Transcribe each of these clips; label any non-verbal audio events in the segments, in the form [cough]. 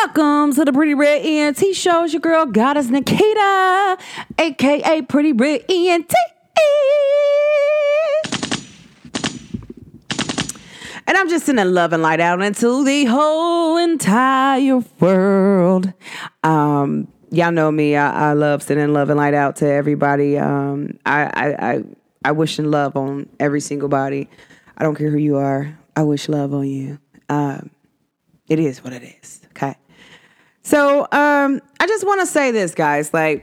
Welcome to the Pretty Red ENT Show. It's your girl, Goddess Nikita, aka Pretty Red ENT. And I'm just sending love and light out into the whole entire world. Um, y'all know me. I, I love sending love and light out to everybody. Um, I, I, I, I wish and love on every single body. I don't care who you are. I wish love on you. Um, it is what it is. Okay. So um, I just want to say this, guys. Like,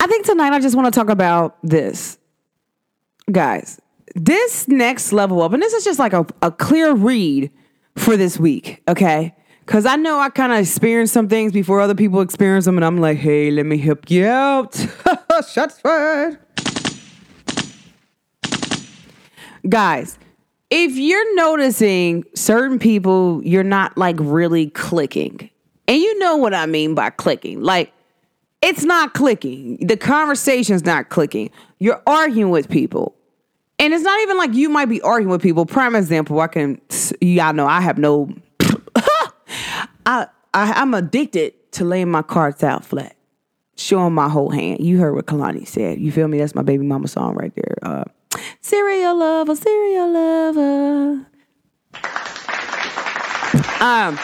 I think tonight I just want to talk about this, guys. This next level up, and this is just like a, a clear read for this week, okay? Because I know I kind of experienced some things before other people experience them, and I'm like, hey, let me help you out. [laughs] Shots fired. Guys, if you're noticing certain people, you're not like really clicking. And you know what I mean by clicking. Like, it's not clicking. The conversation's not clicking. You're arguing with people. And it's not even like you might be arguing with people. Prime example, I can, y'all know I have no, [laughs] I, I, I'm addicted to laying my cards out flat, showing my whole hand. You heard what Kehlani said. You feel me? That's my baby mama song right there. Uh, Serial lover, serial lover. Um,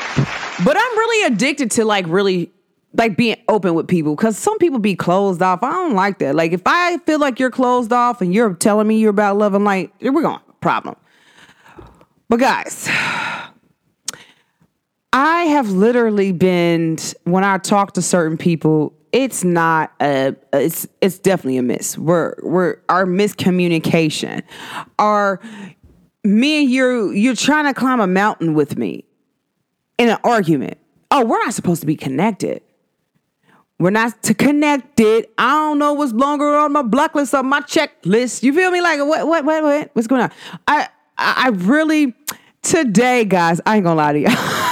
but I'm really addicted to like really like being open with people because some people be closed off. I don't like that. Like if I feel like you're closed off and you're telling me you're about love and light, we're going problem. But guys, I have literally been when I talk to certain people, it's not a it's it's definitely a miss. We're we're our miscommunication. Our me and you you're trying to climb a mountain with me in an argument. Oh, we're not supposed to be connected. We're not to connected. I don't know what's longer on my blacklist or my checklist. You feel me? Like what what what what what's going on? I I really today, guys, I ain't gonna lie to you. [laughs]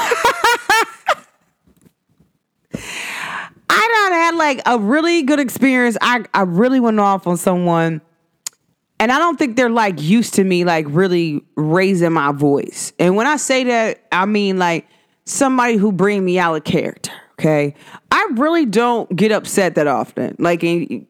I done had like a really good experience. I, I really went off on someone. And I don't think they're like used to me like really raising my voice. And when I say that, I mean like somebody who bring me out of character. Okay. I really don't get upset that often. Like you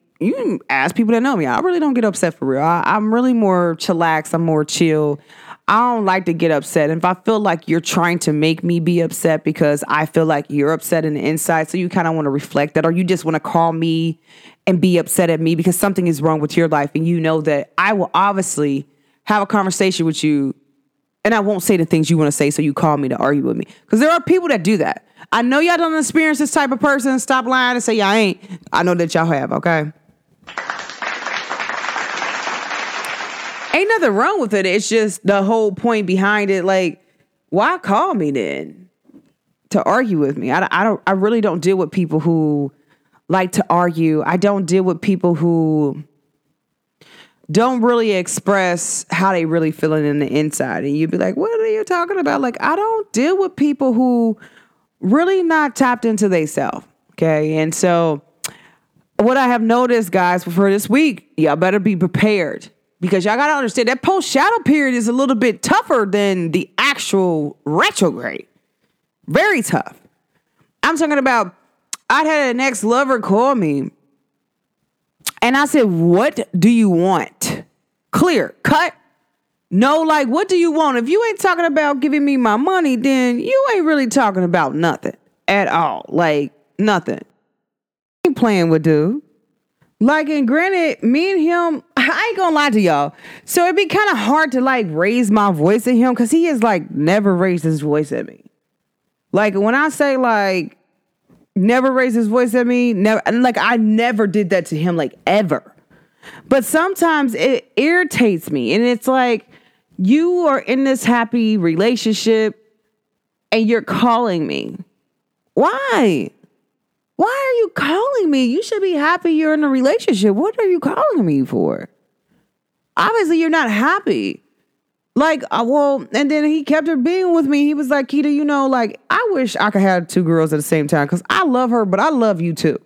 ask people that know me. I really don't get upset for real. I, I'm really more chillax. I'm more chill. I don't like to get upset. And if I feel like you're trying to make me be upset because I feel like you're upset in the inside, so you kind of want to reflect that, or you just want to call me and be upset at me because something is wrong with your life, and you know that I will obviously have a conversation with you, and I won't say the things you want to say, so you call me to argue with me. Because there are people that do that. I know y'all don't experience this type of person. Stop lying and say y'all ain't. I know that y'all have, okay? Ain't nothing wrong with it. It's just the whole point behind it. Like, why call me then to argue with me? I, I don't. I really don't deal with people who like to argue. I don't deal with people who don't really express how they really feeling in the inside. And you'd be like, what are you talking about? Like, I don't deal with people who really not tapped into themselves. Okay. And so what I have noticed, guys, for this week, y'all better be prepared because y'all gotta understand that post shadow period is a little bit tougher than the actual retrograde. Very tough. I'm talking about I had an ex lover call me and I said, What do you want? Clear, cut. No, like, what do you want? If you ain't talking about giving me my money, then you ain't really talking about nothing at all. Like, nothing. ain't playing with dude. Like, and granted, me and him, [laughs] I ain't gonna lie to y'all. So it'd be kind of hard to like raise my voice at him because he has like never raised his voice at me. Like when I say like never raised his voice at me, never and like I never did that to him like ever. But sometimes it irritates me, and it's like you are in this happy relationship and you're calling me. Why? Why are you calling me? You should be happy you're in a relationship. What are you calling me for? Obviously, you're not happy. Like, uh, well, and then he kept her being with me. He was like, Keita, you know, like, I wish I could have two girls at the same time because I love her, but I love you too.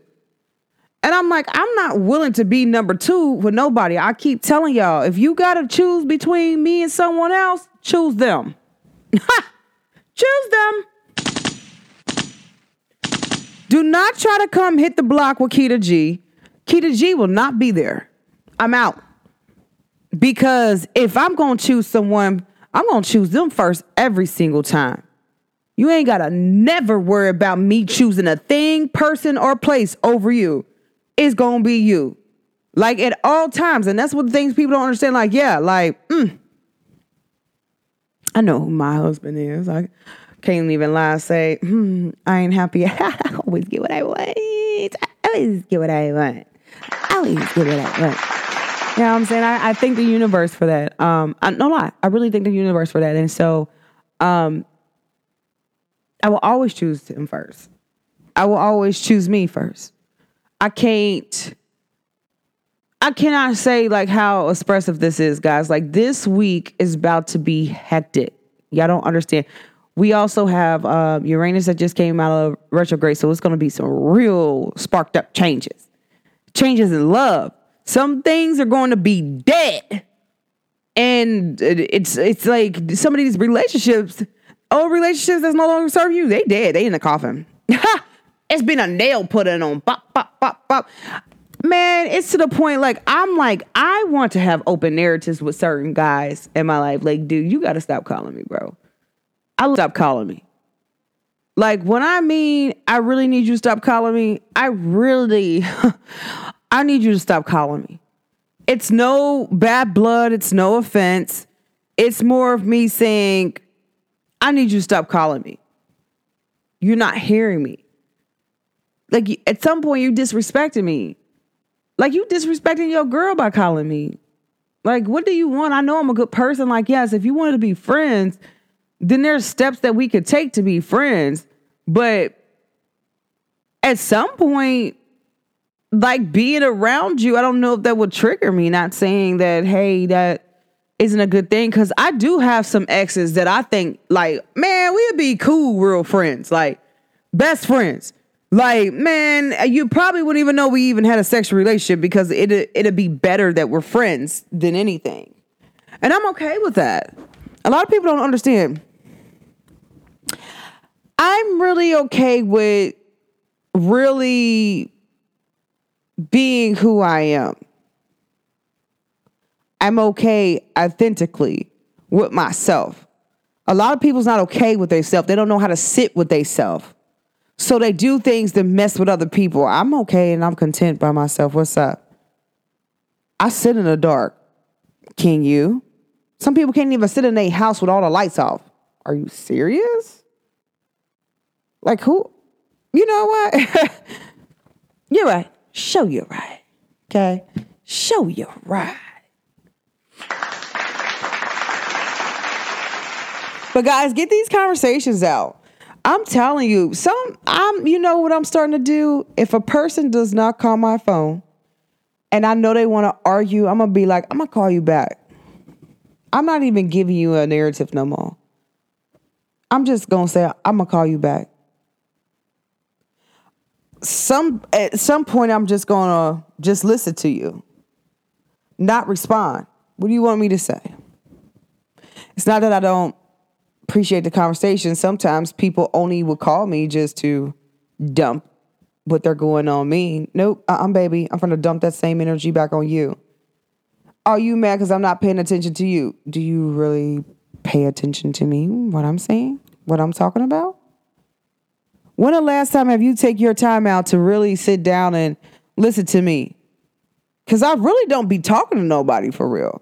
And I'm like, I'm not willing to be number two with nobody. I keep telling y'all, if you got to choose between me and someone else, choose them. [laughs] choose them. Do not try to come hit the block with Keita G. Keita G will not be there. I'm out. Because if I'm going to choose someone, I'm going to choose them first every single time. You ain't got to never worry about me choosing a thing, person, or place over you. It's going to be you. Like at all times. And that's what the things people don't understand. Like, yeah, like, mm, I know who my husband is. I can't even lie say, hmm, I ain't happy. [laughs] I always get what I want. I always get what I want. I always get what I want. You know what I'm saying? I, I thank the universe for that. Um, I, no lie, I really thank the universe for that. And so, um, I will always choose him first. I will always choose me first. I can't. I cannot say like how expressive this is, guys. Like this week is about to be hectic. Y'all don't understand. We also have uh, Uranus that just came out of retrograde, so it's going to be some real sparked up changes, changes in love. Some things are going to be dead, and it's it's like some of these relationships old relationships that's no longer serve you, they dead. They in the coffin. [laughs] it's been a nail put in on. Bop, bop, bop, bop. Man, it's to the point like I'm like, I want to have open narratives with certain guys in my life. Like, dude, you gotta stop calling me, bro. I stop calling me. Like when I mean I really need you to stop calling me, I really [laughs] I need you to stop calling me. It's no bad blood, it's no offense. It's more of me saying, I need you to stop calling me. You're not hearing me. Like at some point, you disrespecting me. Like you disrespecting your girl by calling me. Like, what do you want? I know I'm a good person. Like, yes, if you wanted to be friends, then there's steps that we could take to be friends. But at some point, like being around you, I don't know if that would trigger me. Not saying that, hey, that isn't a good thing because I do have some exes that I think like, man, we'd be cool, real friends, like best friends. Like, man, you probably wouldn't even know we even had a sexual relationship because it it'd be better that we're friends than anything. And I'm okay with that. A lot of people don't understand. I'm really okay with really being who I am. I'm okay authentically with myself. A lot of people's not okay with themselves. They don't know how to sit with themselves. So they do things to mess with other people. I'm okay and I'm content by myself. What's up? I sit in the dark. Can you? Some people can't even sit in a house with all the lights off. Are you serious? Like who? You know what? [laughs] you're right. Show you're right. Okay? Show you're right. But guys, get these conversations out. I'm telling you, some I'm you know what I'm starting to do? If a person does not call my phone and I know they want to argue, I'm gonna be like, I'm gonna call you back. I'm not even giving you a narrative no more. I'm just gonna say I'm gonna call you back. Some at some point I'm just gonna just listen to you, not respond. What do you want me to say? It's not that I don't appreciate the conversation. Sometimes people only would call me just to dump what they're going on me. Nope, I'm baby. I'm gonna dump that same energy back on you. Are you mad because I'm not paying attention to you? Do you really pay attention to me? What I'm saying? What I'm talking about? When the last time have you take your time out to really sit down and listen to me? Cause I really don't be talking to nobody for real.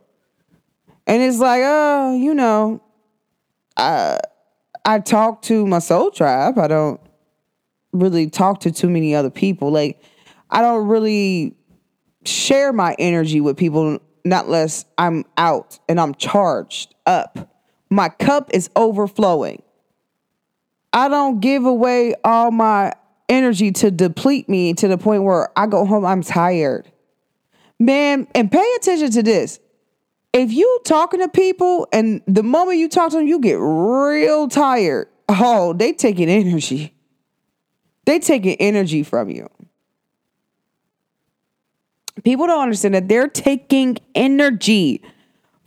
And it's like, oh, you know, I I talk to my soul tribe. I don't really talk to too many other people. Like I don't really share my energy with people not less I'm out and I'm charged up. My cup is overflowing. I don't give away all my energy to deplete me to the point where I go home I'm tired. Man, and pay attention to this if you talking to people and the moment you talk to them, you get real tired. Oh, they taking energy. They taking energy from you. People don't understand that they're taking energy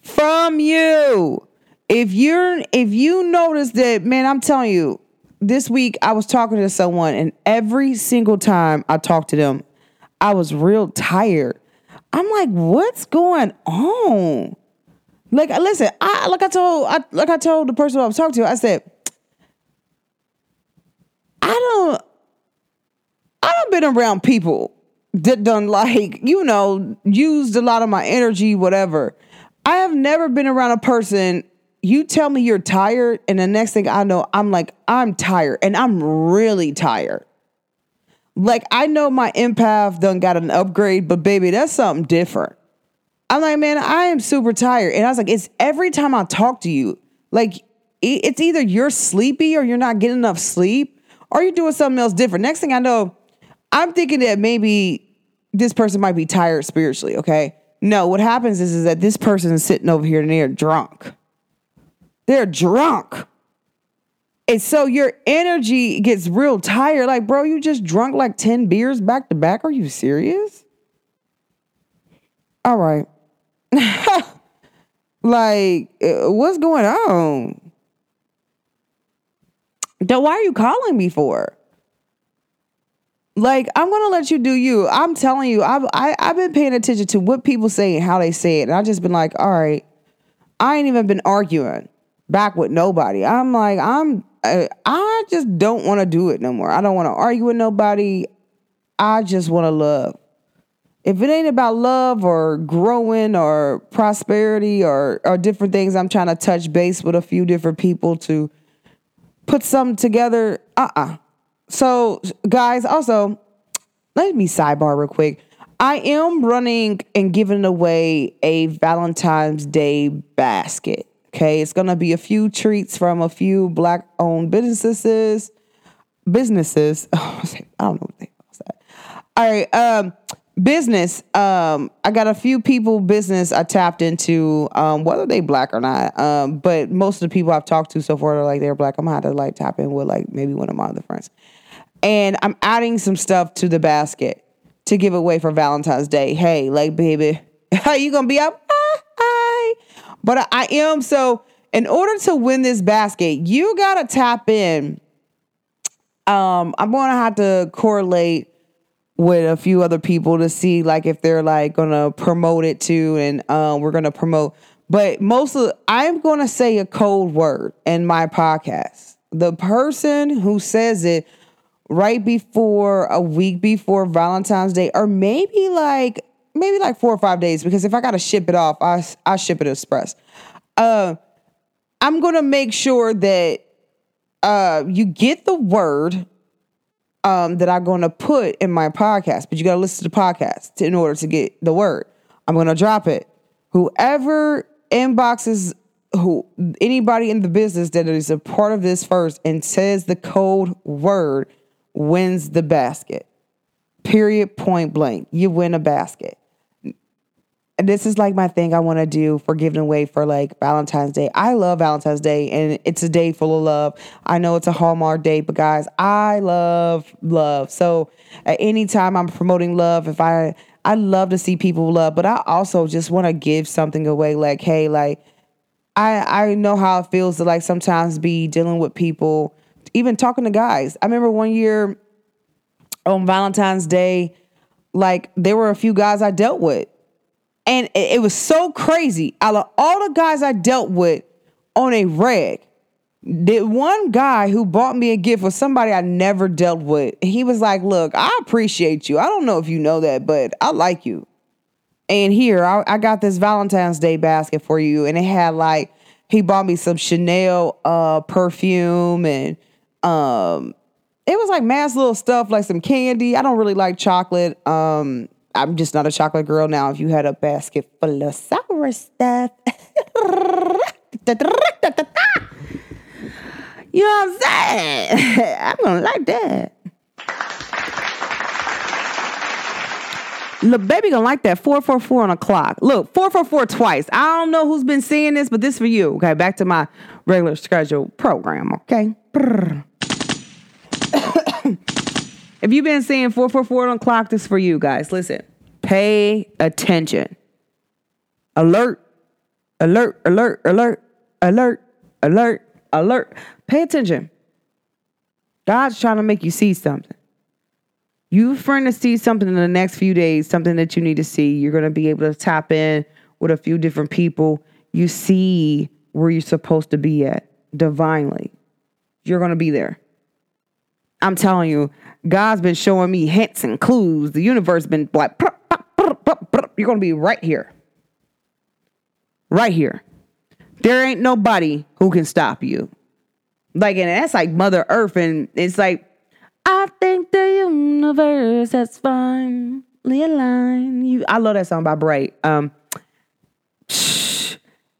from you. If you're if you notice that, man, I'm telling you, this week I was talking to someone, and every single time I talked to them, I was real tired. I'm like, what's going on? Like, listen, I like I told I like I told the person I was talking to, I said, I don't I don't been around people that done like, you know, used a lot of my energy, whatever. I have never been around a person. You tell me you're tired, and the next thing I know, I'm like, I'm tired, and I'm really tired. Like, I know my empath done got an upgrade, but baby, that's something different. I'm like, man, I am super tired. And I was like, it's every time I talk to you, like, it's either you're sleepy or you're not getting enough sleep or you're doing something else different. Next thing I know, I'm thinking that maybe this person might be tired spiritually, okay? No, what happens is, is that this person is sitting over here and they're drunk. They're drunk. And so your energy gets real tired. Like, bro, you just drunk like 10 beers back to back. Are you serious? All right. [laughs] like, uh, what's going on? Then Why are you calling me for? Like, I'm gonna let you do you. I'm telling you, I've I, have i have been paying attention to what people say and how they say it, and I've just been like, all right, I ain't even been arguing back with nobody. I'm like, I'm I, just don't want to do it no more. I don't want to argue with nobody. I just want to love. If it ain't about love or growing or prosperity or or different things, I'm trying to touch base with a few different people to put something together. Uh uh-uh. uh so, guys, also, let me sidebar real quick. I am running and giving away a Valentine's Day basket. Okay, it's gonna be a few treats from a few black-owned businesses. Businesses. Oh, [laughs] I don't know what they that. All right. Um, business. Um, I got a few people business I tapped into, um, whether they black or not. Um, but most of the people I've talked to so far are like they're black. I'm gonna have to like tap in with like maybe one of my other friends and I'm adding some stuff to the basket to give away for Valentine's Day. Hey, like, baby, [laughs] how you gonna be up? But I am so. In order to win this basket, you gotta tap in. Um, I'm gonna have to correlate with a few other people to see like if they're like gonna promote it too, and um, we're gonna promote. But mostly, I'm gonna say a code word in my podcast. The person who says it right before a week before Valentine's Day, or maybe like maybe like four or five days. Because if I gotta ship it off, I I ship it express. Uh, I'm gonna make sure that uh you get the word um that I'm gonna put in my podcast, but you gotta listen to the podcast in order to get the word. I'm gonna drop it. Whoever inboxes who anybody in the business that is a part of this first and says the code word wins the basket. Period, point blank. You win a basket. This is like my thing I want to do for giving away for like Valentine's Day. I love Valentine's Day and it's a day full of love. I know it's a Hallmark day, but guys, I love love. So at any time I'm promoting love, if I I love to see people love, but I also just want to give something away like, hey, like I I know how it feels to like sometimes be dealing with people even talking to guys. I remember one year on Valentine's Day, like there were a few guys I dealt with. And it, was so crazy. Out of all the guys I dealt with on a reg, the one guy who bought me a gift was somebody I never dealt with. He was like, Look, I appreciate you. I don't know if you know that, but I like you. And here, I, I got this Valentine's Day basket for you. And it had like, he bought me some Chanel uh, perfume and um, it was like mass little stuff, like some candy. I don't really like chocolate. Um, I'm just not a chocolate girl now. If you had a basket full of sour stuff, [laughs] you know what I'm saying? [laughs] I'm gonna like that. Look, baby gonna like that 444 on a clock. Look, 444 twice. I don't know who's been seeing this, but this for you. Okay, back to my regular schedule program, okay? Brrr. If you've been saying 444 on clock, this for you guys. Listen, pay attention. Alert, alert, alert, alert, alert, alert, alert. Pay attention. God's trying to make you see something. You friend to see something in the next few days, something that you need to see. You're going to be able to tap in with a few different people. You see where you're supposed to be at divinely. You're going to be there. I'm telling you, God's been showing me hints and clues. The universe been like, you're going to be right here. Right here. There ain't nobody who can stop you. Like, and that's like Mother Earth. And it's like, I think the universe has finally aligned you. I love that song by Bright. Um,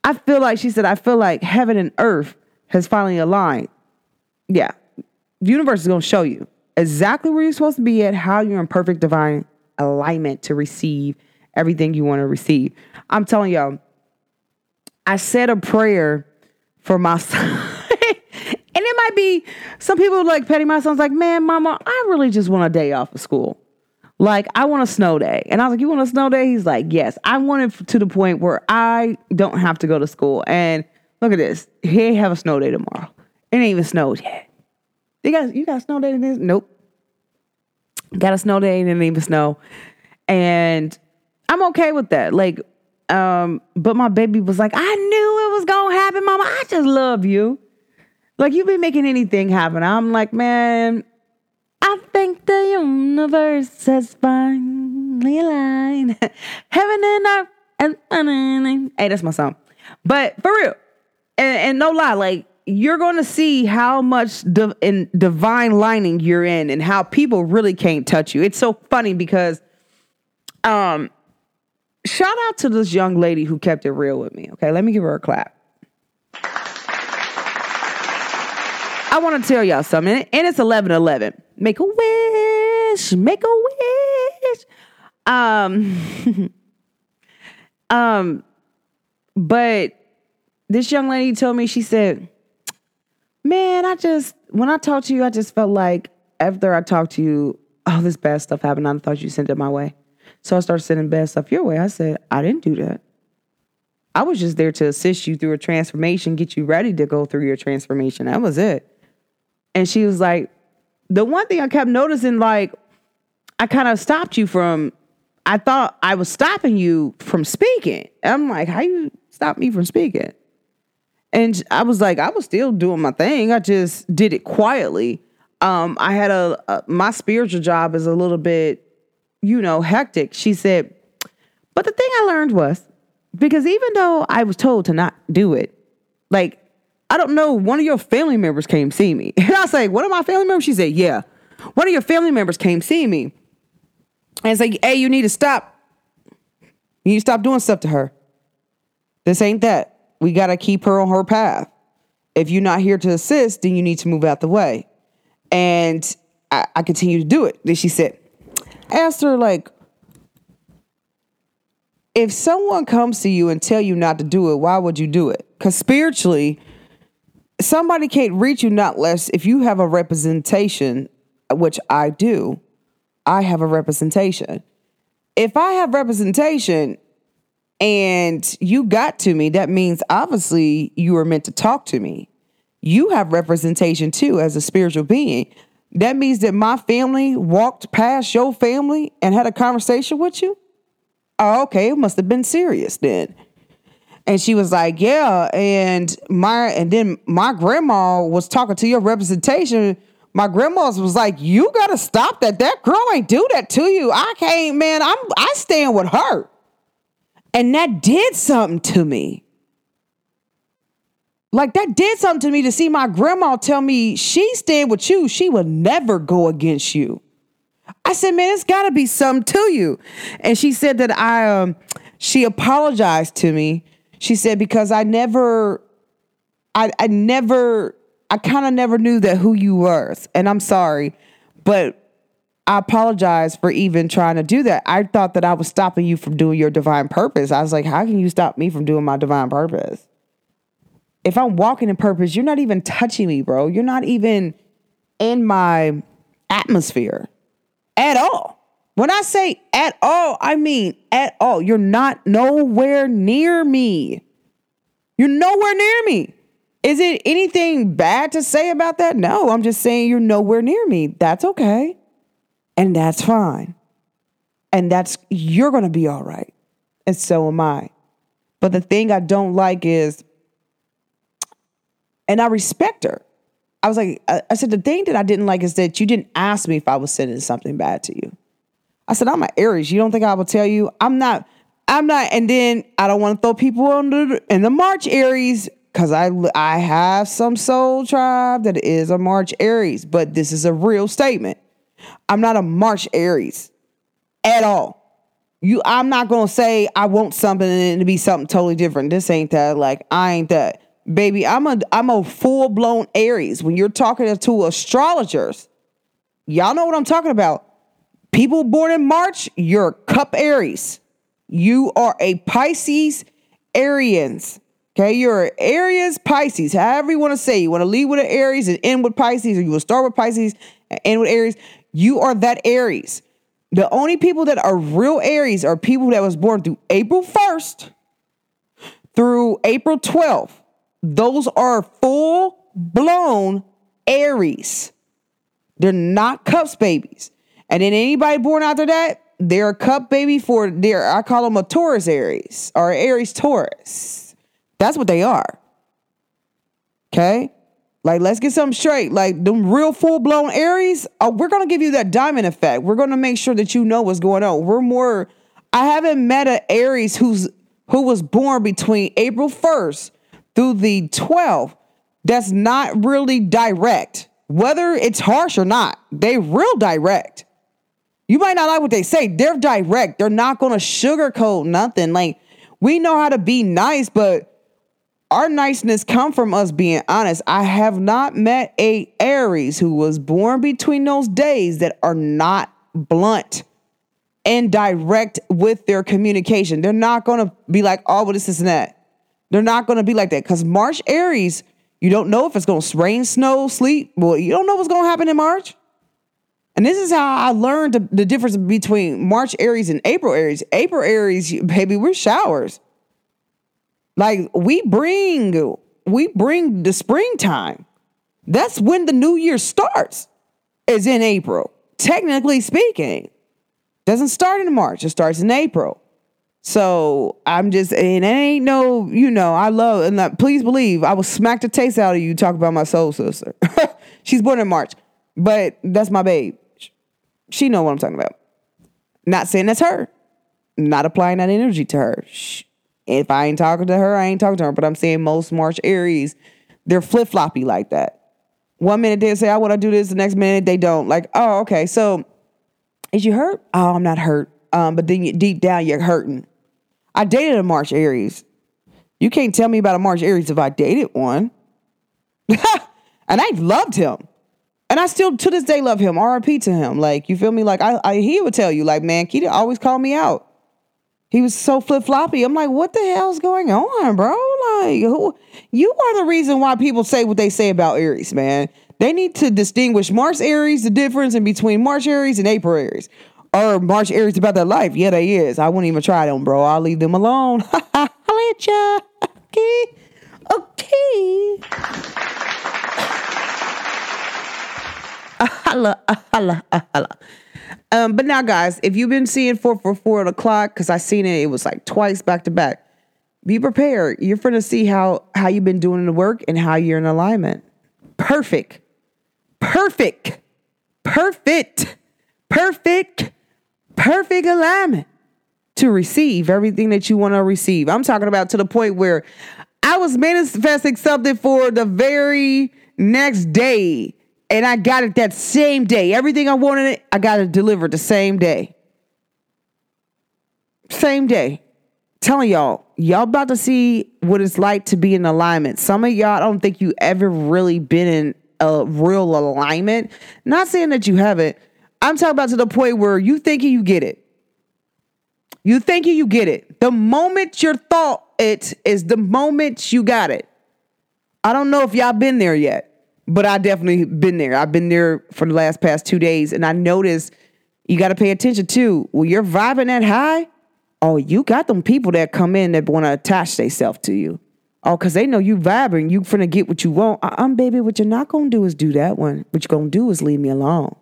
I feel like she said, I feel like heaven and earth has finally aligned. Yeah. The universe is going to show you exactly where you're supposed to be at, how you're in perfect divine alignment to receive everything you want to receive. I'm telling y'all, I said a prayer for my [laughs] son. and it might be some people like petty my son's like, man, mama, I really just want a day off of school. Like, I want a snow day. And I was like, You want a snow day? He's like, Yes. I want it to the point where I don't have to go to school. And look at this. He have a snow day tomorrow. It ain't even snowed yet. You got you got snow day today? Nope. Got a snow day and didn't even snow. And I'm okay with that. Like, um, but my baby was like, I knew it was gonna happen, mama. I just love you. Like you've been making anything happen. I'm like, man, I think the universe has finally aligned. [laughs] Heaven and earth. And, hey, that's my song. But for real, and, and no lie, like you're going to see how much in divine lining you're in and how people really can't touch you. It's so funny because um shout out to this young lady who kept it real with me. Okay, let me give her a clap. I want to tell y'all something, and it's 11 11. Make a wish, make a wish. Um, [laughs] um, but this young lady told me, she said, Man, I just, when I talked to you, I just felt like after I talked to you, all this bad stuff happened. I thought you sent it my way. So I started sending bad stuff your way. I said, I didn't do that. I was just there to assist you through a transformation, get you ready to go through your transformation. That was it. And she was like, the one thing I kept noticing, like, I kind of stopped you from, I thought I was stopping you from speaking. I'm like, how you stop me from speaking? And I was like, I was still doing my thing. I just did it quietly. Um, I had a, a my spiritual job is a little bit, you know, hectic. She said, but the thing I learned was because even though I was told to not do it, like I don't know, one of your family members came see me. [laughs] And I was like, one of my family members? She said, yeah. One of your family members came see me. And like, hey, you need to stop. You need to stop doing stuff to her. This ain't that. We got to keep her on her path. If you're not here to assist, then you need to move out the way. And I, I continue to do it. Then she said, asked her, like, if someone comes to you and tell you not to do it, why would you do it? Because spiritually, somebody can't reach you not less if you have a representation, which I do. I have a representation. If I have representation and you got to me, that means obviously you were meant to talk to me. You have representation too as a spiritual being. That means that my family walked past your family and had a conversation with you. Oh, okay, it must have been serious then. And she was like, Yeah. And my and then my grandma was talking to your representation. My grandma was like, You gotta stop that. That girl ain't do that to you. I can't, man. I'm I stand with her. And that did something to me. Like that did something to me to see my grandma tell me she stand with you. She will never go against you. I said, man, it's gotta be something to you. And she said that I um she apologized to me she said, because I never, I, I never, I kind of never knew that who you were. And I'm sorry, but I apologize for even trying to do that. I thought that I was stopping you from doing your divine purpose. I was like, how can you stop me from doing my divine purpose? If I'm walking in purpose, you're not even touching me, bro. You're not even in my atmosphere at all. When I say at all, I mean at all. You're not nowhere near me. You're nowhere near me. Is it anything bad to say about that? No, I'm just saying you're nowhere near me. That's okay. And that's fine. And that's, you're going to be all right. And so am I. But the thing I don't like is, and I respect her. I was like, I, said, the thing that I didn't like is that you didn't ask me if I was sending something bad to you. I said, I'm an Aries. You don't think I will tell you? I'm not, I'm not. And then I don't want to throw people under in the March Aries because I, I have some soul tribe that is a March Aries, but this is a real statement. I'm not a March Aries at all. You, I'm not gonna say I want something and to be something totally different. This ain't that. Like I ain't that, baby. I'm a I'm a full blown Aries. When you're talking to astrologers, y'all know what I'm talking about. People born in March, you're cusp Aries. You are a Pisces Arians. Okay, you're Aries Pisces. However you want to say, you want to lead with an Aries and end with Pisces, or you will start with Pisces and end with Aries. You are that Aries. The only people that are real Aries are people that was born through April 1st through April 12th. Those are full blown Aries. They're not cusp babies. And then anybody born after that, they're a cusp baby for their, I call them a Taurus Aries or Aries Taurus. That's what they are. Okay? Like, let's get something straight. Like, the real full blown Aries, oh, we're going to give you that diamond effect. We're going to make sure that you know what's going on. We're more, I haven't met an Aries who's, who was born between April 1st through the 12th that's not really direct. Whether it's harsh or not, they real direct. You might not like what they say. They're direct. They're not going to sugarcoat nothing. Like, we know how to be nice, but our niceness come from us being honest. I have not met a Aries who was born between those days that are not blunt and direct with their communication. They're not going to be like, oh, well, this, is that. They're not going to be like that because March Aries, you don't know if it's going to rain, snow, sleet. Well, you don't know what's going to happen in March. And this is how I learned the, the difference between March Aries and April Aries. April Aries, baby, we're showers. Like we bring we bring the springtime. That's when the new year starts. Is in April. Technically speaking. Doesn't start in March, it starts in April. So I'm just, and it ain't no, you know, I love, and like, please believe I will smack the taste out of you talk about my soul sister. [laughs] She's born in March, but that's my babe. She know what I'm talking about. Not saying that's her. Not applying that energy to her. She, if I ain't talking to her, I ain't talking to her. But I'm saying most March Aries, they're flip floppy like that. One minute they say, I want to do this, the next minute they don't. Like, oh, okay. So is you hurt? Oh, I'm not hurt. Um, but then you, deep down, you're hurting. I dated a March Aries. You can't tell me about a March Aries if I dated one. [laughs] and I loved him. And I still to this day love him. RIP to him. Like, you feel me? Like I, I he would tell you, like, man, Keita always called me out. He was so flip floppy. I'm like, what the hell's going on, bro? Like, who? You are the reason why people say what they say about Aries, man. They need to distinguish March Aries, the difference in between March Aries and April Aries. Or March Aries about their life. Yeah, they is. I wouldn't even try them, bro. I'll leave them alone. [laughs] I'll let ya. Okay. Okay. [laughs] Holla, holla, holla. Um, but now, guys, if you've been seeing 444 o'clock, because I seen it, it was like twice back to back. Be prepared. You're going to see how how you've been doing the work and how you're in alignment. Perfect. Perfect. Perfect. Perfect. Perfect alignment to receive everything that you want to receive. I'm talking about to the point where I was manifesting something for the very next day and I got it that same day. Everything I wanted, I got it delivered the same day. Same day. Telling y'all, y'all about to see what it's like to be in alignment. Some of y'all I don't think you ever really been in a real alignment. Not saying that you haven't. I'm talking about to the point where you thinking you get it. You thinking you get it. The moment you thought it is the moment you got it. I don't know if y'all been there yet but I definitely been there. I've been there for the last past two days, and I noticed you got to pay attention too. When you're vibing that high, oh, you got them people that come in that want to attach themselves to you. Oh, cause they know you vibing. You finna get what you want. I'm baby. What you're not gonna do is do that one. What you're gonna do is leave me alone.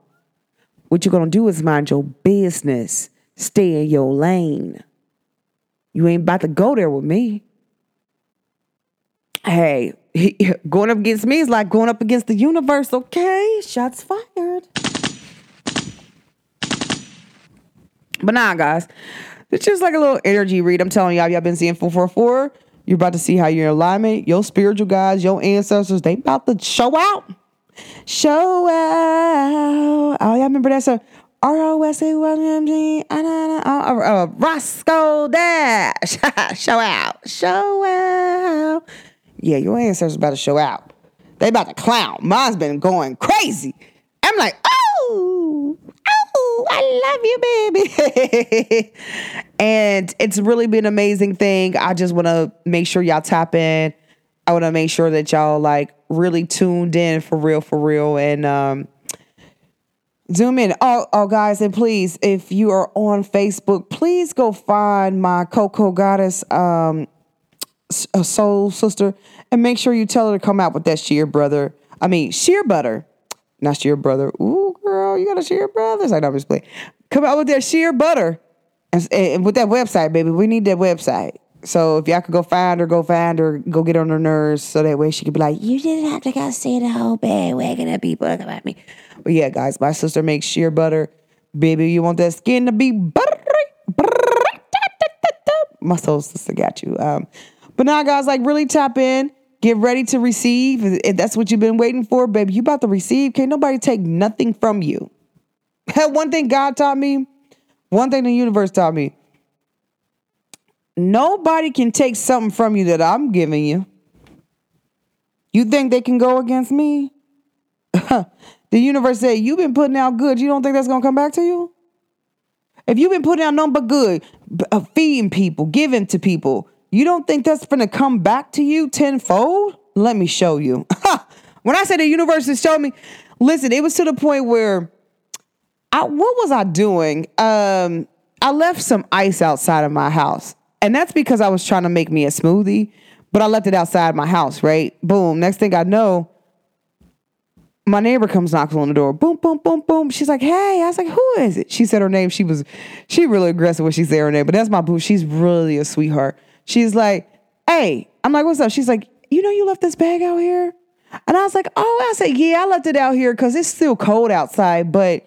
What you're gonna do is mind your business. Stay in your lane. You ain't about to go there with me. Hey, going up against me is like going up against the universe, okay? Shots fired. But nah, guys, it's just like a little energy read. I'm telling y'all, y'all been seeing 444. You're about to see how your alignment, your spiritual guides, your ancestors, they about to show out. Show out. Oh, y'all remember that song? R-O-S-A-Y-M-G, uh, Roscoe Dash. [laughs] show out. Show out. Yeah, your ancestors about to show out. They about to clown. Mine's been going crazy. I'm like, oh, oh, I love you, baby. [laughs] and it's really been an amazing thing. I just want to make sure y'all tap in. I want to make sure that y'all like really tuned in for real, for real, and um, zoom in. Oh, oh, guys, and please, if you are on Facebook, please go find my Coco Goddess um, soul sister and make sure you tell her to come out with that sheer brother. I mean, sheer butter, not sheer brother. Ooh, girl, you got a sheer brother. I know I'm just playing. Come out with that sheer butter and, and with that website, baby. We need that website. So if y'all could go find her, go find her, go get on her nerves, so that way she could be like, "You didn't have to go see the whole bag wagging at people at me." But yeah, guys, my sister makes sheer butter, baby. You want that skin to be buttery? My soul sister got you. Um, but now, guys, like really tap in. Get ready to receive. If that's what you've been waiting for, baby, you about to receive. Can't nobody take nothing from you. [laughs] one thing God taught me, one thing the universe taught me. Nobody can take something from you that I'm giving you. You think they can go against me? [laughs] the universe said, You've been putting out good. You don't think that's going to come back to you? If you've been putting out nothing but good, uh, feeding people, giving to people, you don't think that's going to come back to you tenfold? Let me show you. [laughs] when I say the universe is showing me, listen, it was to the point where I, what was I doing? Um, I left some ice outside of my house. And that's because I was trying to make me a smoothie, but I left it outside my house, right? Boom. Next thing I know, my neighbor comes knocks on the door. Boom, boom, boom, boom. She's like, "Hey," I was like, "Who is it?" She said her name. She was, she really aggressive when she said her name, but that's my boo. She's really a sweetheart. She's like, "Hey," I'm like, "What's up?" She's like, "You know, you left this bag out here," and I was like, "Oh," I said, "Yeah, I left it out here because it's still cold outside, but."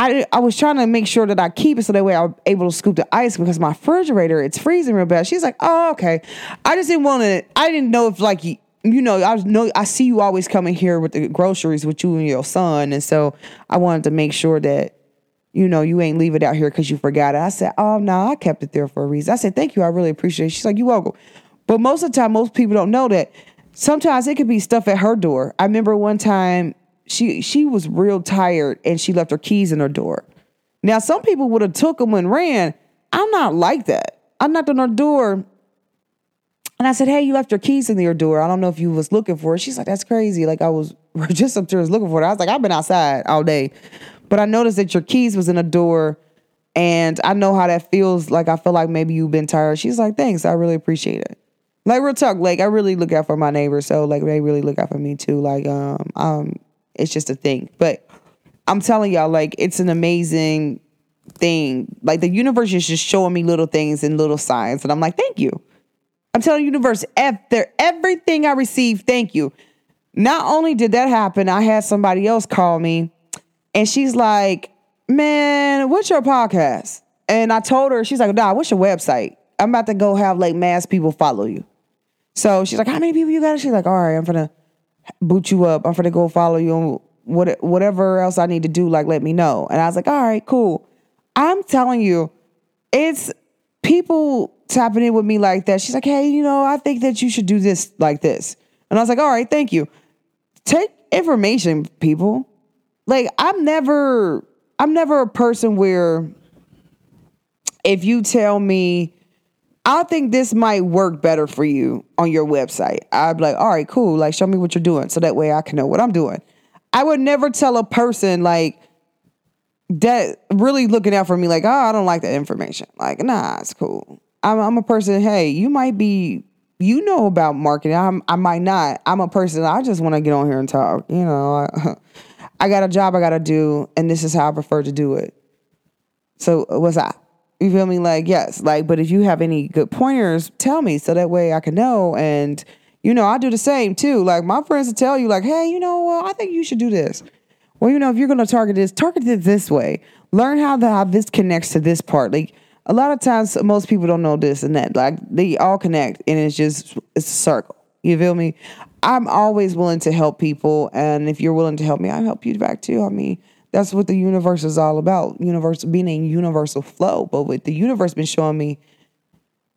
I, I was trying to make sure that I keep it so that way I'm able to scoop the ice because my refrigerator it's freezing real bad. She's like, oh okay. I just didn't want to. I didn't know if like you, you know I know I see you always coming here with the groceries with you and your son, and so I wanted to make sure that you know you ain't leave it out here because you forgot it. I said, oh no, I kept it there for a reason. I said, thank you, I really appreciate it. She's like, you welcome. But most of the time, most people don't know that. Sometimes it could be stuff at her door. I remember one time she she was real tired and she left her keys in her door. Now some people would have took them and ran. I'm not like that. I knocked on her door and I said, "Hey, you left your keys in your door. I don't know if you was looking for it." She's like, "That's crazy." Like I was [laughs] just upstairs looking for it. I was like, "I've been outside all day," but I noticed that your keys was in a door, and I know how that feels. Like I feel like maybe you've been tired. She's like, "Thanks, I really appreciate it." Like real talk, like I really look out for my neighbors, so like they really look out for me too. Like um um it's just a thing. But I'm telling y'all, like, it's an amazing thing. Like, the universe is just showing me little things and little signs. And I'm like, thank you. I'm telling the universe, after everything I received, thank you. Not only did that happen, I had somebody else call me and she's like, man, what's your podcast? And I told her, she's like, nah, what's your website? I'm about to go have like mass people follow you. So she's like, how many people you got? She's like, all right, I'm gonna boot you up. I'm gonna go follow you on what whatever else I need to do, like let me know. And I was like, all right, cool. I'm telling you, it's people tapping in with me like that. She's like, hey, you know, I think that you should do this like this. And I was like, all right, thank you. Take information, people. Like I'm never, I'm never a person where if you tell me I think this might work better for you on your website. I'd be like, all right, cool. Like, show me what you're doing. So that way I can know what I'm doing. I would never tell a person like that really looking out for me, like, oh, I don't like that information. Like, nah, it's cool. I'm, I'm a person, hey, you might be you know about marketing. I'm, I might not. I'm a person. I just want to get on here and talk. You know, [laughs] I got a job I got to do, and this is how I prefer to do it. So what's that? You feel me? Like yes, like. But if you have any good pointers, tell me so that way I can know. And you know, I do the same too. Like my friends will tell you, like, hey, you know, well, I think you should do this. Well, you know, if you're to target this, target it this way. Learn how the how this connects to this part. Like a lot of times most people don't know this and that. Like they all connect and it's just it's a circle. You feel me? I'm always willing to help people and if you're willing to help me, I help you back too. I mean, that's what the universe is all about. Universe being a universal flow. But what the universe been showing me,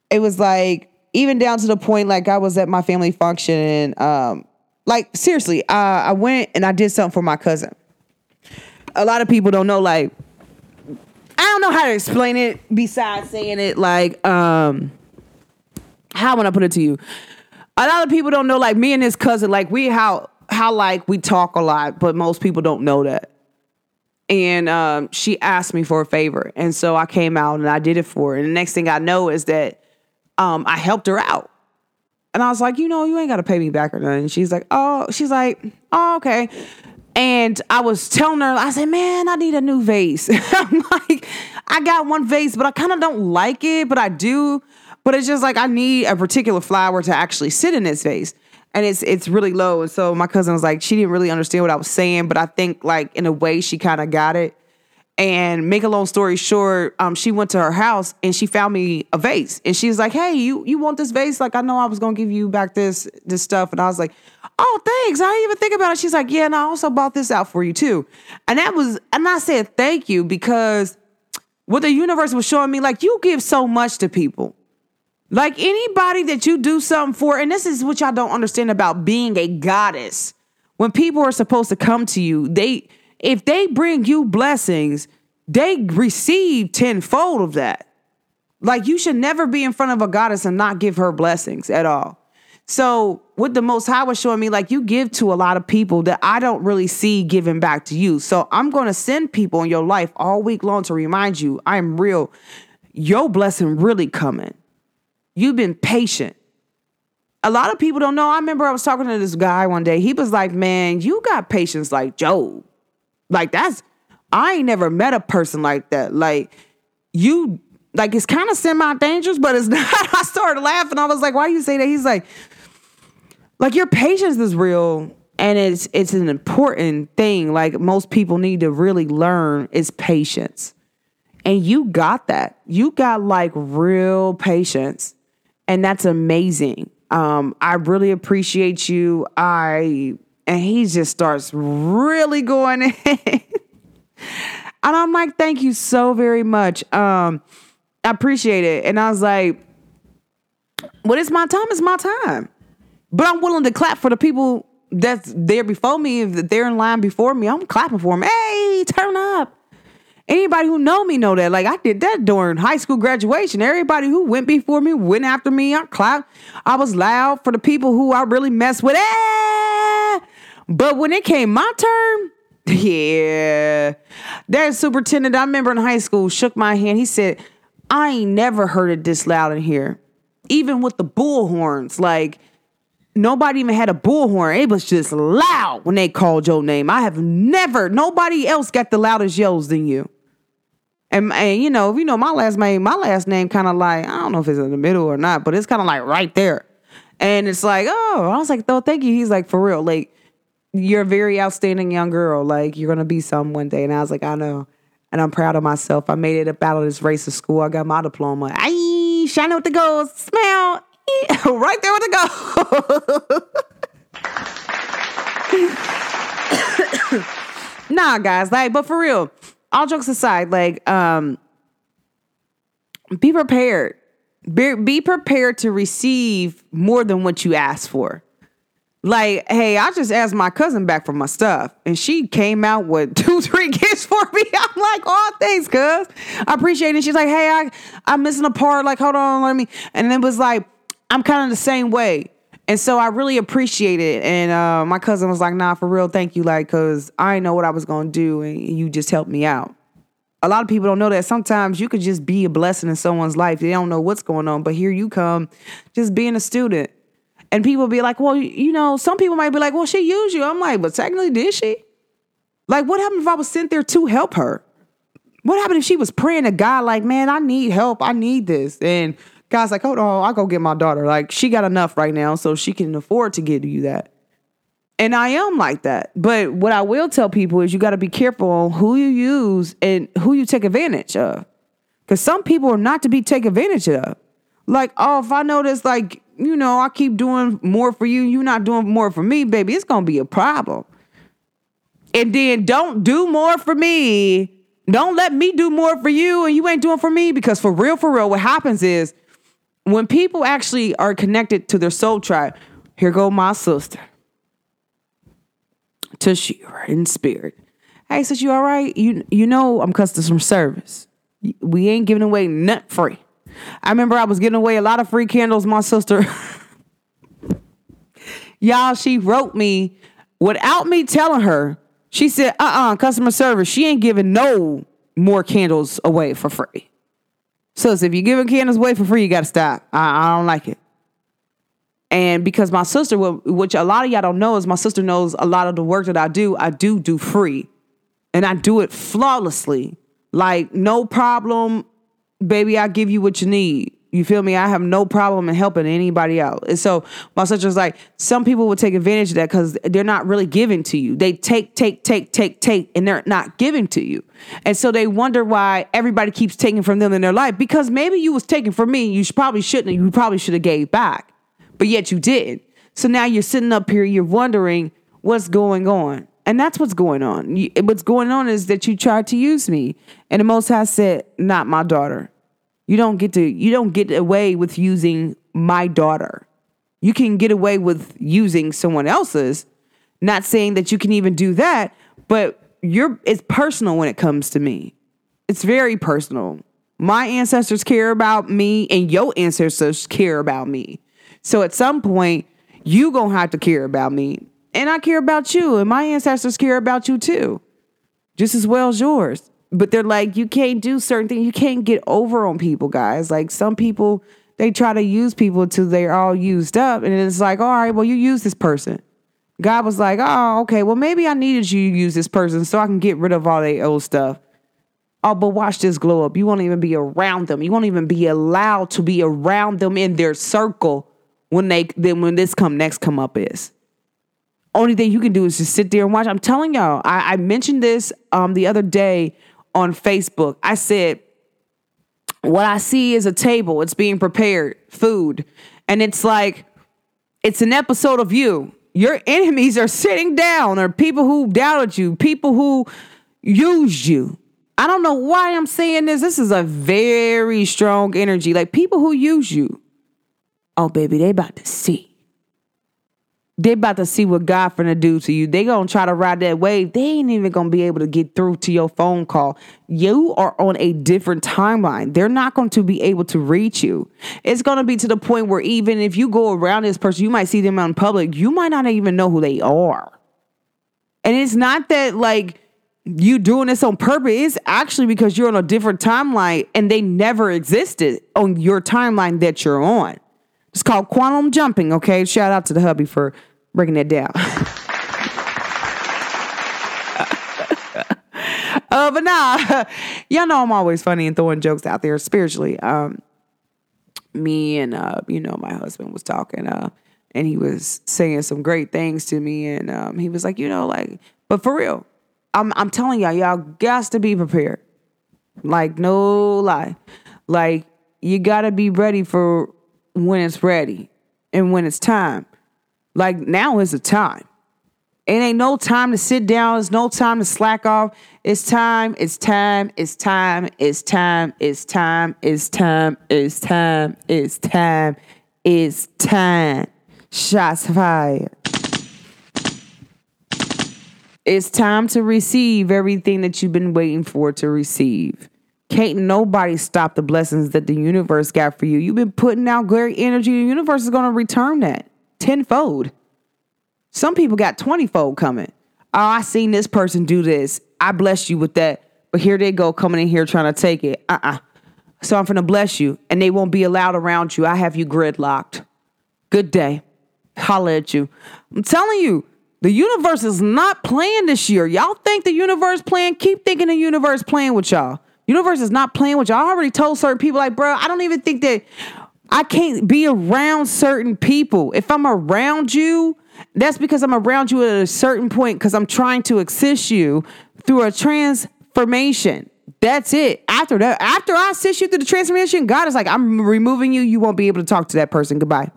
it was like even down to the point like I was at my family function and um like seriously, uh, I went and I did something for my cousin. A lot of people don't know like I don't know how to explain it besides saying it like um how would I put it to you? A lot of people don't know like me and his cousin like we how how like we talk a lot, but most people don't know that. And um, she asked me for a favor, and so I came out and I did it for her. And the next thing I know is that um, I helped her out. And I was like, you know, you ain't got to pay me back or nothing. She's like, oh, she's like, oh, okay. And I was telling her, I said, man, I need a new vase. [laughs] I'm like, I got one vase, but I kind of don't like it, but I do. But it's just like I need a particular flower to actually sit in this vase. And it's it's really low. And so my cousin was like, she didn't really understand what I was saying, but I think like in a way she kind of got it. And make a long story short, um, she went to her house and she found me a vase. And she was like, Hey, you you want this vase? Like I know I was gonna give you back this this stuff. And I was like, Oh, thanks. I didn't even think about it. She's like, Yeah, and I also bought this out for you too. And that was and I said thank you because what the universe was showing me, like you give so much to people. Like anybody that you do something for, and this is what y'all don't understand about being a goddess. When people are supposed to come to you, they if they bring you blessings, they receive tenfold of that. Like you should never be in front of a goddess and not give her blessings at all. So what the most high was showing me, like you give to a lot of people that I don't really see giving back to you. So I'm gonna send people in your life all week long to remind you I'm real. Your blessing really coming. You've been patient. A lot of people don't know. I remember I was talking to this guy one day. He was like, Man, you got patience like Job. Like that's I ain't never met a person like that. Like you like it's kind of semi dangerous, but it's [laughs] not. I started laughing. I was like, why you say that? He's like, like your patience is real and it's it's an important thing. Like most people need to really learn is patience. And you got that. You got like real patience. And that's amazing. Um, I really appreciate you. I and he just starts really going [laughs] in. and I'm like, thank you so very much. Um, I appreciate it. And I was like, "What is my time? It's my time. But I'm willing to clap for the people that's there before me. If they're in line before me, I'm clapping for them. Hey, turn up. Anybody who know me know that. Like I did that during high school graduation. Everybody who went before me went after me. I clapped. I was loud for the people who I really messed with. Hey! But when it came my turn, [laughs] yeah, that superintendent I remember in high school shook my hand. He said, "I ain't never heard it this loud in here, even with the bullhorns. Like." nobody even had a bullhorn. It was just loud when they called your name. I have never, nobody else got the loudest yells than you. And, and you know, if you know, my last name, my last name kind of like, I don't know if it's in the middle or not, but it's kind of like right there. And it's like, oh, I was like, oh, thank you. He's like, for real, like, you're a very outstanding young girl. Like, you're gonna be some one day. And I was like, I know. And I'm proud of myself. I made it up out of this race of school. I got my diploma. Aye, shining with the goals. Smell. [laughs] right there with the go. [coughs] nah, guys, like, but for real, all jokes aside, like, um, be prepared. Be, be prepared to receive more than what you asked for. Like, hey, I just asked my cousin back for my stuff, and she came out with [laughs] two, three gifts for me. [laughs] I'm like, oh, thanks, cuz. I appreciate it. She's like, hey, I, I'm missing a part. Like, hold on, let me. And it was like, I'm kind of the same way. And so I really appreciate it. And uh, my cousin was like, nah, for real, thank you. Like, cause I know what I was gonna do and you just helped me out. A lot of people don't know that sometimes you could just be a blessing in someone's life. They don't know what's going on, but here you come just being a student. And people be like, well, you know, some people might be like, well, she used you. I'm like, but technically, did she? Like, what happened if I was sent there to help her? What happened if she was praying to God, like, man, I need help. I need this. And God's like, hold on, I'll go get my daughter. Like, she got enough right now, so she can afford to give you that. And I am like that. But what I will tell people is you got to be careful on who you use and who you take advantage of. Because some people are not to be taken advantage of. Like, oh, if I notice, like, you know, I keep doing more for you, you're not doing more for me, baby, it's going to be a problem. And then don't do more for me don't let me do more for you and you ain't doing for me because for real, for real, what happens is when people actually are connected to their soul tribe, here go my sister, Tashira in spirit. Hey, sis, you all right? You you know I'm customer service. We ain't giving away nut free. I remember I was giving away a lot of free candles. My sister, [laughs] y'all, she wrote me without me telling her she said, uh uh-uh, uh customer service. She ain't giving no more candles away for free. So if you're giving candles away for free, you got to stop. I, I, don't like it. And because my sister, which a lot of y'all don't know, is my sister knows a lot of the work that I do, I do do free. And I do it flawlessly. Like, no problem, baby, I give you what you need. You feel me? I have no problem in helping anybody out. And so my sister's like, some people will take advantage of that because they're not really giving to you. They take, take, take, take, take, and they're not giving to you. And so they wonder why everybody keeps taking from them in their life because maybe you was taking from me. You probably shouldn't. You probably should have gave back, but yet you didn't. So now you're sitting up here. You're wondering what's going on. And that's what's going on. what's going on is that you tried to use me. And the Most High said, not my daughter. You don't get to you don't get away with using my daughter. You can get away with using someone else's. Not saying that you can even do that, but you're it's personal when it comes to me. It's very personal. My ancestors care about me and your ancestors care about me. So at some point, you going to have to care about me. And I care about you and my ancestors care about you too. Just as well as yours but they're like you can't do certain things. You can't get over on people guys. Like some people they try to use people until they're all used up and it's like all right well you use this person. God was like oh okay well maybe i needed you to use this person so i can get rid of all that old stuff. Oh but watch this glow up. You won't even be around them. You won't even be allowed to be around them in their circle when they then when this come next come up is. Only thing you can do is just sit there and watch. I'm telling y'all i, I mentioned this um the other day on Facebook. I said, what I see is a table, it's being prepared, food. And it's like, it's an episode of you. Your enemies are sitting down, or people who doubted you, people who used you. I don't know why I'm saying this. This is a very strong energy. Like people who use you. Oh, baby, they about to see they about to see what God finna do to you. They gonna try to ride that wave. They ain't even gonna be able to get through to your phone call. You are on a different timeline. They're not going to be able to reach you. It's gonna be to the point where even if you go around this person, you might see them out in public. You might not even know who they are. And it's not that like you doing this on purpose. It's actually because you're on a different timeline and they never existed on your timeline that you're on. It's called quantum jumping, okay? Shout out to the hubby for breaking it down. [laughs] uh, but nah, [laughs] y'all know I'm always funny and throwing jokes out there spiritually. Um, me and uh, you know, my husband was talking, uh, and he was saying some great things to me, and um, he was like, you know, like, but for real, I'm I'm telling y'all, y'all got to be prepared. Like, no lie. Like, you gotta be ready for when it's ready and when it's time. Like now is the time. It ain't no time to sit down. It's no time to slack off. It's time. It's time. It's time. It's time. It's time. It's time. It's time. It's time. It's time. Shots fired. It's time to receive everything that you've been waiting for to receive. Can't nobody stop the blessings that the universe got for you. You've been putting out great energy. The universe is going to return that tenfold. Some people got 20 fold coming. Oh, I seen this person do this. I bless you with that. But here they go coming in here trying to take it. Uh uh So I'm gonna bless you, and they won't be allowed around you. I have you gridlocked. Good day. Holla at you. I'm telling you, the universe is not playing this year. Y'all think the universe playing? Keep thinking the universe playing with y'all. Universe is not playing with y'all. I already told certain people, like, bro, I don't even think that I can't be around certain people. If I'm around you, that's because I'm around you at a certain point because I'm trying to assist you through a transformation. That's it. After that, after I assist you through the transformation, God is like, I'm removing you. You won't be able to talk to that person. Goodbye.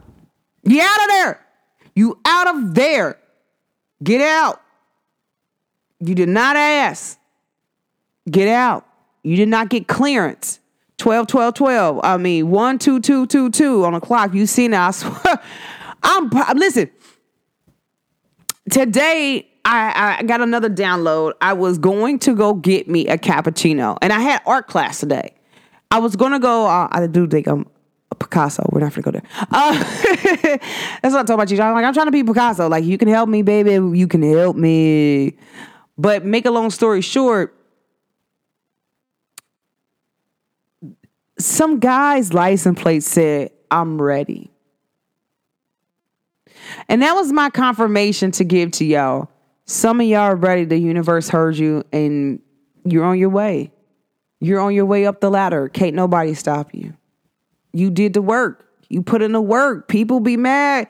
Get out of there. You out of there. Get out. You did not ask. Get out. You did not get clearance. 12, 12, 12. I mean, 1, 2, 2, 2, 2 on the clock. You seen it. I [laughs] swear. I'm, listen, today I, I got another download. I was going to go get me a cappuccino, and I had art class today. I was gonna go. Uh, I do think I'm a Picasso. We're not gonna go there. Uh, [laughs] that's what I'm talking about you. I'm like I'm trying to be Picasso. Like you can help me, baby. You can help me. But make a long story short, some guy's license plate said, "I'm ready." And that was my confirmation to give to y'all. Some of y'all are ready. The universe heard you and you're on your way. You're on your way up the ladder. Can't nobody stop you. You did the work. You put in the work. People be mad.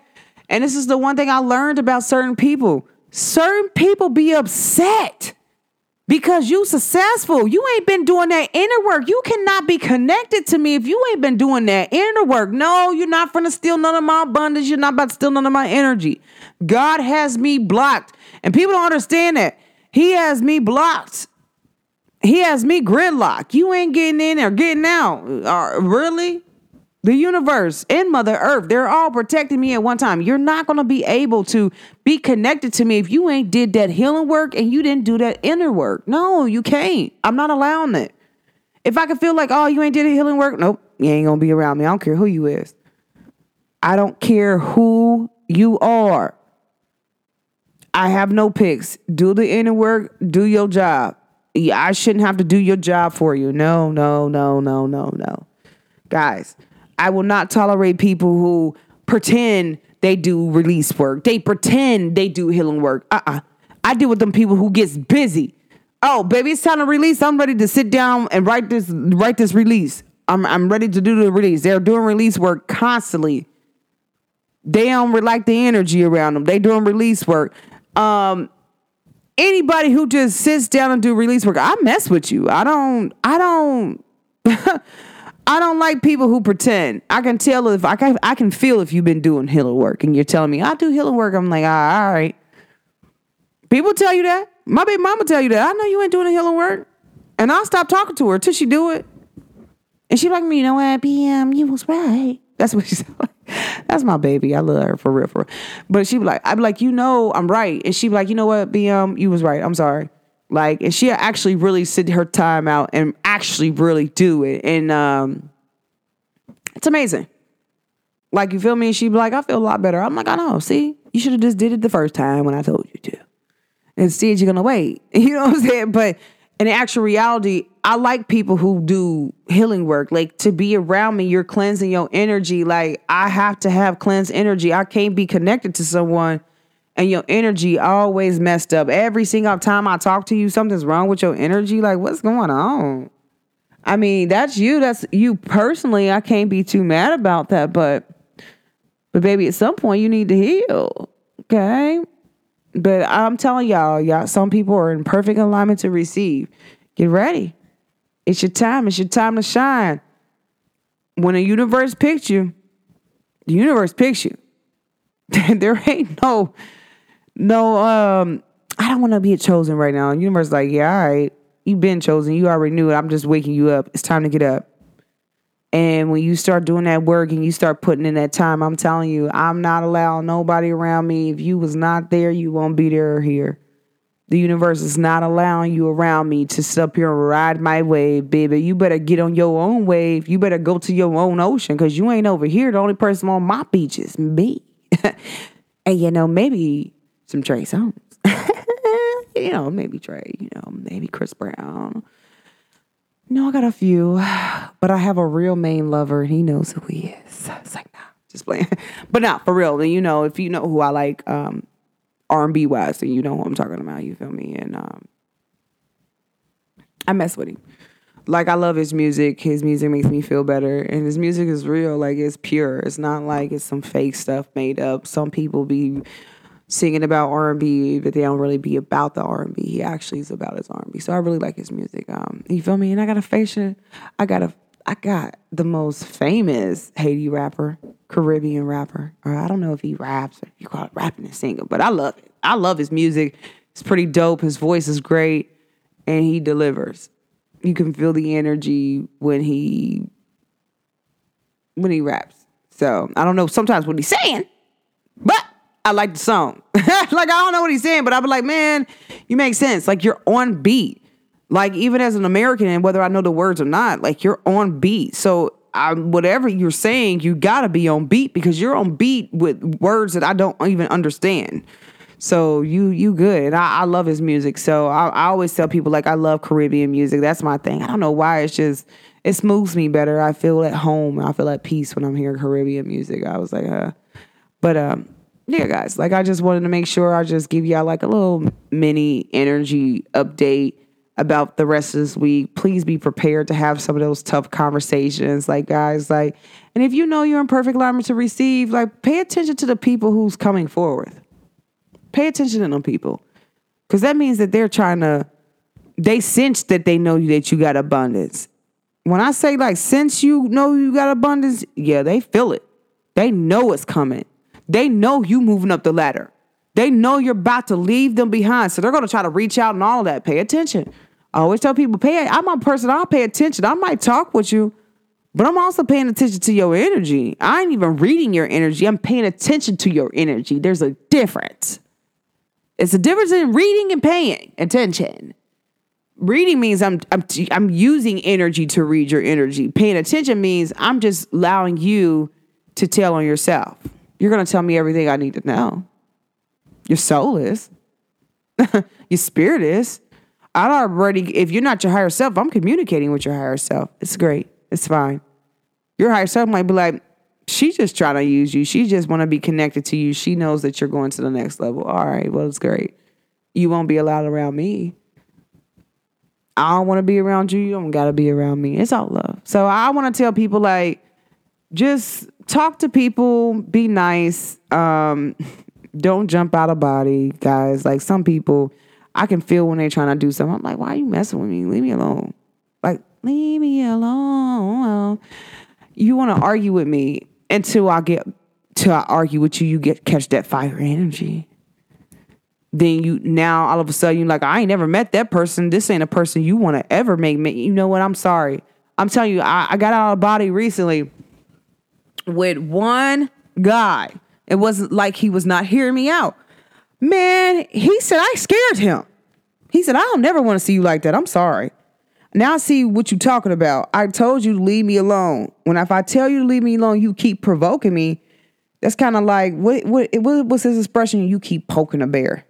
And this is the one thing I learned about certain people. Certain people be upset because you successful. You ain't been doing that inner work. You cannot be connected to me if you ain't been doing that inner work. No, you're not gonna steal none of my abundance. You're not about to steal none of my energy. God has me blocked. And people don't understand that. He has me blocked. He has me gridlocked. You ain't getting in or getting out. Uh, really? The universe and Mother Earth, they're all protecting me at one time. You're not going to be able to be connected to me if you ain't did that healing work and you didn't do that inner work. No, you can't. I'm not allowing it. If I can feel like, oh, you ain't did a healing work, nope, you ain't going to be around me. I don't care who you is. I don't care who you are. I have no picks. Do the inner work, do your job. I shouldn't have to do your job for you. No, no, no, no, no, no. Guys, I will not tolerate people who pretend they do release work. They pretend they do healing work. Uh-uh. I deal with them people who gets busy. Oh, baby, it's time to release. I'm ready to sit down and write this write this release. I'm I'm ready to do the release. They're doing release work constantly. They don't like the energy around them. They doing release work. Um anybody who just sits down and do release work, I mess with you. I don't I don't [laughs] I don't like people who pretend. I can tell if I can, I can feel if you've been doing healing work and you're telling me I do healing work. I'm like, ah, all right. People tell you that. My baby mama tell you that. I know you ain't doing the healing work, and I'll stop talking to her till she do it. And she like me, you know what, BM, you was right. That's what she [laughs] said. That's my baby. I love her for real, for real. But she be like, I'd be like, you know, I'm right. And she be like, you know what, BM, you was right. I'm sorry. Like, and she actually really sit her time out and actually really do it. And um, it's amazing. Like, you feel me? She'd be like, I feel a lot better. I'm like, I know. See, you should have just did it the first time when I told you to. Instead, you're gonna wait. [laughs] You know what I'm saying? But in actual reality, I like people who do healing work. Like to be around me, you're cleansing your energy. Like I have to have cleansed energy. I can't be connected to someone and your energy always messed up. Every single time I talk to you, something's wrong with your energy. Like, what's going on? I mean, that's you. That's you personally. I can't be too mad about that, but but baby, at some point you need to heal. Okay? But I'm telling y'all, y'all, some people are in perfect alignment to receive. Get ready. It's your time. It's your time to shine. When the universe picks you, the universe picks you. [laughs] there ain't no no, um, I don't want to be chosen right now. universe like, yeah, all right, you've been chosen. You already knew it. I'm just waking you up. It's time to get up. And when you start doing that work and you start putting in that time, I'm telling you, I'm not allowing nobody around me. If you was not there, you won't be there or here. The universe is not allowing you around me to sit up here and ride my wave, baby. You better get on your own wave. You better go to your own ocean because you ain't over here. The only person on my beach is me. [laughs] and you know, maybe some Trey Songz. [laughs] you know, maybe Trey, you know, maybe Chris Brown. No, I got a few, [sighs] but I have a real main lover, and he knows who he is. [laughs] It's like, nah, just playing. [laughs] but not for real. And you know, if you know who I like, um, R and B wise, then you know who I'm talking about. You feel me? And um, I mess with him. Like I love his music. His music makes me feel better, and his music is real. Like it's pure. It's not like it's some fake stuff made up. Some people be singing about R and B, but they don't really be about the R and B. He actually is about his R and B. So I really like his music. Um, you feel me? And I got a fashion. I got a. I got the most famous Haiti rapper, Caribbean rapper. Or I don't know if he raps or you call it rapping and singing, but I love it. I love his music. It's pretty dope. His voice is great, and he delivers. You can feel the energy when he when he raps. So I don't know sometimes what he's saying, but I like the song. [laughs] like I don't know what he's saying, but I be like, man, you make sense. Like you're on beat. Like even as an American, and whether I know the words or not, like you're on beat. So I, whatever you're saying, you gotta be on beat because you're on beat with words that I don't even understand. So you you good. I, I love his music. So I, I always tell people like I love Caribbean music. That's my thing. I don't know why. It's just it moves me better. I feel at home. I feel at peace when I'm hearing Caribbean music. I was like, uh, but um, yeah, guys, like I just wanted to make sure I just give y'all like a little mini energy update about the rest of this week. Please be prepared to have some of those tough conversations. Like, guys, like, and if you know you're in perfect alignment to receive, like, pay attention to the people who's coming forward. Pay attention to them people. Because that means that they're trying to, they sense that they know that you got abundance. When I say, like, since you know you got abundance, yeah, they feel it. They know it's coming. They know you moving up the ladder. They know you're about to leave them behind. So they're going to try to reach out and all of that. Pay attention. I always tell people, pay. I'm a person, I'll pay attention. I might talk with you, but I'm also paying attention to your energy. I ain't even reading your energy. I'm paying attention to your energy. There's a difference. It's a difference in reading and paying attention. Reading means I'm I'm I'm using energy to read your energy. Paying attention means I'm just allowing you to tell on yourself. You're going to tell me everything I need to know. Your soul is. [laughs] your spirit is. I already, if you're not your higher self, I'm communicating with your higher self. It's great. It's fine. Your higher self might be like, she's just trying to use you. She just want to be connected to you. She knows that you're going to the next level. All right, well, it's great. You won't be allowed around me. I don't want to be around you. You don't got to be around me. It's all love. So I want to tell people like, just talk to people, be nice. Um, don't jump out of body, guys. Like some people, I can feel when they're trying to do something. I'm like, why are you messing with me? Leave me alone. Like, leave me alone. You want to argue with me until I get till I argue with you, you get catch that fire energy. Then you now all of a sudden you're like, I ain't never met that person. This ain't a person you want to ever make me. You know what? I'm sorry. I'm telling you, I, I got out of body recently with one guy. It wasn't like he was not hearing me out. Man, he said I scared him. He said, I don't never want to see you like that. I'm sorry. Now I see what you're talking about. I told you to leave me alone. When if I tell you to leave me alone, you keep provoking me. That's kind of like what what what was his expression? You keep poking a bear.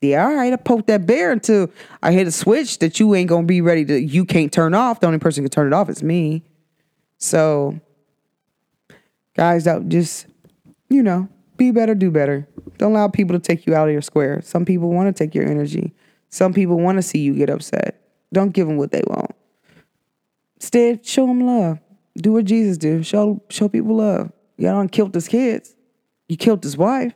Yeah, all right, I poke that bear until I hit a switch that you ain't gonna be ready to you can't turn off. The only person can turn it off is me. So guys that just, you know, be better, do better. Don't allow people to take you out of your square. Some people want to take your energy. Some people want to see you get upset. Don't give them what they want. Instead, show them love. Do what Jesus did. Show show people love. Y'all don't killed his kids. You killed his wife.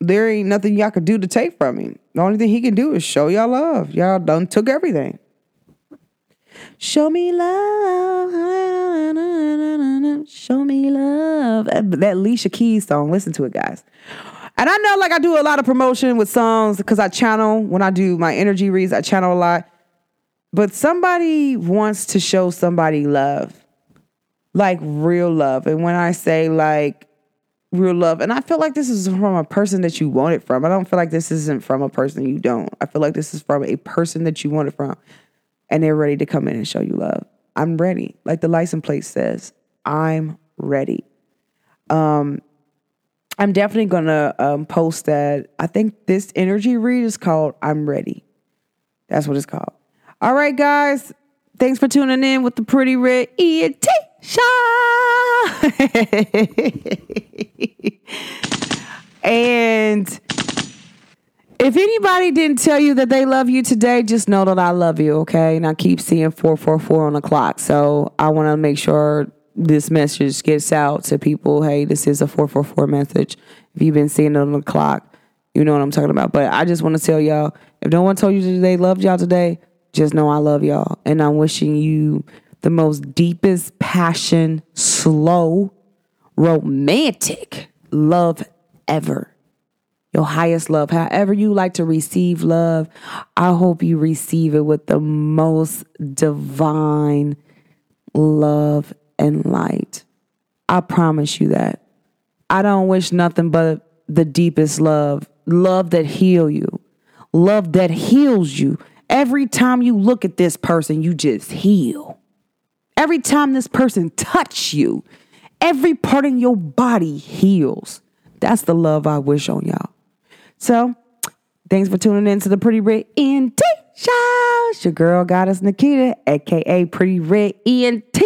There ain't nothing y'all could do to take from him. The only thing he can do is show y'all love. Y'all done took everything. Show me love. Show me love. That, Alicia Keys song. Listen to it, guys. And I know, like, I do a lot of promotion with songs because I channel when I do my energy reads, I channel a lot. But somebody wants to show somebody love, like real love. And when I say, like, real love, and I feel like this is from a person that you want it from. I don't feel like this isn't from a person you don't. I feel like this is from a person that you want it from and they're ready to come in and show you love. I'm ready. Like the license plate says, I'm ready. Um, I'm definitely gonna um, post that. I think this energy read is called "I'm Ready." That's what it's called. All right, guys. Thanks for tuning in with the Pretty Red ENT Show. [laughs] and if anybody didn't tell you that they love you today, just know that I love you, okay? And I keep seeing 444 on the clock. So I want to make sure this message gets out to people. Hey, this is a 444 message. If you've been seeing it on the clock, you know what I'm talking about. But I just want to tell y'all if no one told you they loved y'all today, just know I love y'all. And I'm wishing you the most deepest passion, slow, romantic love ever. Your highest love. However, you like to receive love, I hope you receive it with the most divine love and light. I promise you that. I don't wish nothing but the deepest love, love that heal you, love that heals you. Every time you look at this person, you just heal. Every time this person touch you, every part in your body heals. That's the love I wish on y'all. So, thanks for tuning in to the Pretty Red ENT Show. It's your girl, Goddess Nikita, aka Pretty Red ENT.